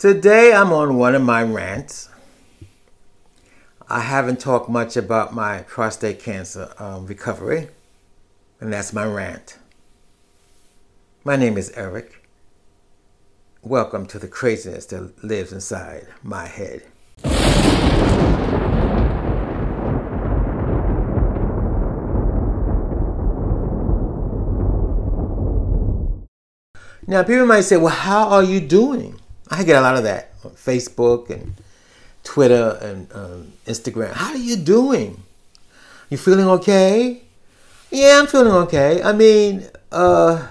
Today I'm on one of my rants. I haven't talked much about my prostate cancer um, recovery, and that's my rant. My name is Eric. Welcome to the craziness that lives inside my head. Now, people might say, well, how are you doing? I get a lot of that on Facebook and Twitter and um, Instagram. How are you doing? You feeling okay? Yeah, I'm feeling okay. I mean, uh,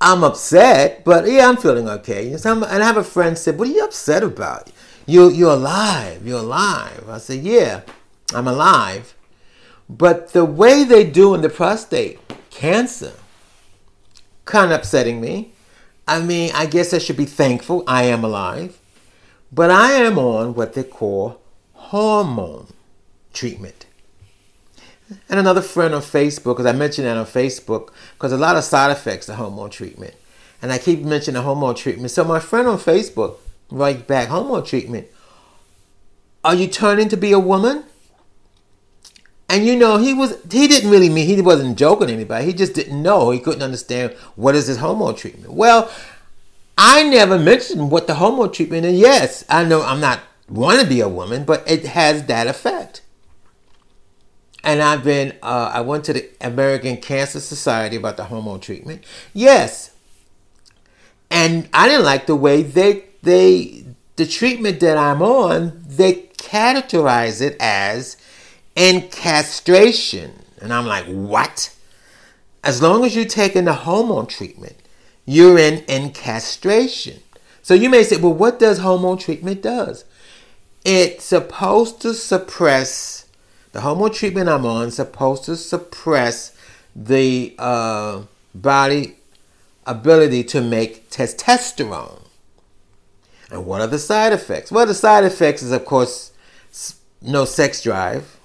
I'm upset, but yeah, I'm feeling okay. and I have a friend said, "What are you upset about? You you're alive. You're alive." I said, "Yeah, I'm alive." But the way they do in the prostate cancer, kind of upsetting me. I mean, I guess I should be thankful I am alive, but I am on what they call hormone treatment. And another friend on Facebook, because I mentioned that on Facebook, because a lot of side effects to hormone treatment. And I keep mentioning hormone treatment. So my friend on Facebook right back, hormone treatment. Are you turning to be a woman? And you know, he was he didn't really mean he wasn't joking anybody. He just didn't know. He couldn't understand what is this hormone treatment. Well, I never mentioned what the hormone treatment is. Yes, I know I'm not want to be a woman, but it has that effect. And I've been uh, I went to the American Cancer Society about the hormone treatment. Yes. And I didn't like the way they they the treatment that I'm on, they categorize it as and castration. And I'm like, what? As long as you're taking the hormone treatment, you're in, in castration. So you may say, well, what does hormone treatment does? It's supposed to suppress the hormone treatment I'm on. Supposed to suppress the uh, body ability to make testosterone. And what are the side effects? Well, the side effects is, of course, no sex drive,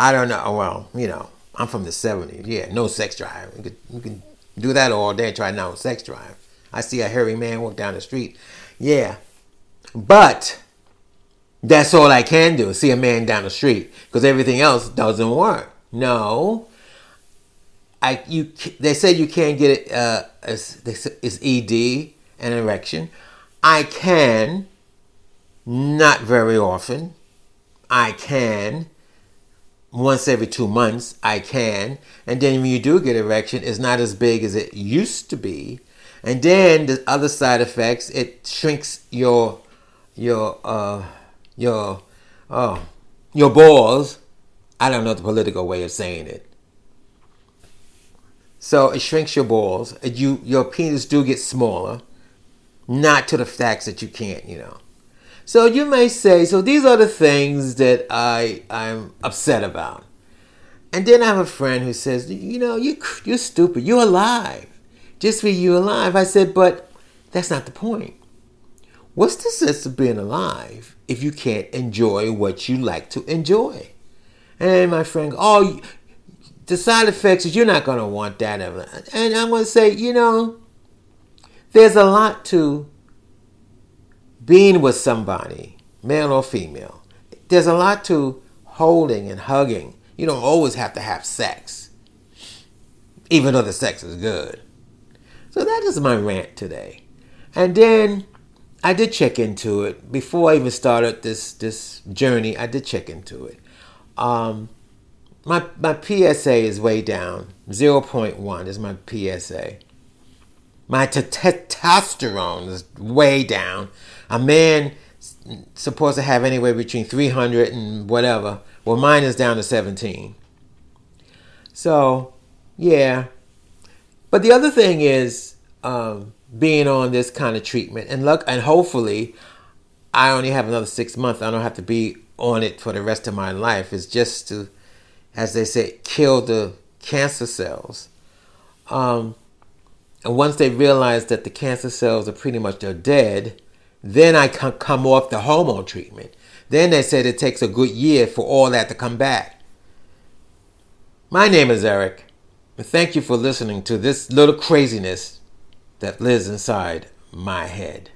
I don't know. Well, you know, I'm from the 70s. Yeah, no sex drive. You can, you can do that all day, try no sex drive. I see a hairy man walk down the street. Yeah. But that's all I can do, see a man down the street, because everything else doesn't work. No. I you they said you can't get it uh it's, it's ED an erection. I can not very often. I can once every two months i can. And then when you do get erection it's not as big as it used to be. And then the other side effects it shrinks your your uh your oh your balls. I don't know the political way of saying it. So it shrinks your balls. You your penis do get smaller. Not to the facts that you can't you know so you may say, so these are the things that I I'm upset about. And then I have a friend who says, you know, you you're stupid. You're alive. Just for you alive. I said, but that's not the point. What's the sense of being alive if you can't enjoy what you like to enjoy? And my friend, oh, the side effects is you're not going to want that. And I'm going to say, you know, there's a lot to being with somebody, male or female, there's a lot to holding and hugging. You don't always have to have sex, even though the sex is good. So that is my rant today. And then I did check into it before I even started this this journey. I did check into it. Um, my my PSA is way down. Zero point one is my PSA. My testosterone is way down a man supposed to have anywhere between 300 and whatever. Well, mine is down to 17. So, yeah. But the other thing is um, being on this kind of treatment, and look, and hopefully, I only have another six months. I don't have to be on it for the rest of my life. It's just to, as they say, kill the cancer cells. Um, and once they realize that the cancer cells are pretty much they're dead, then I come off the hormone treatment. Then they said it takes a good year for all that to come back. My name is Eric, thank you for listening to this little craziness that lives inside my head.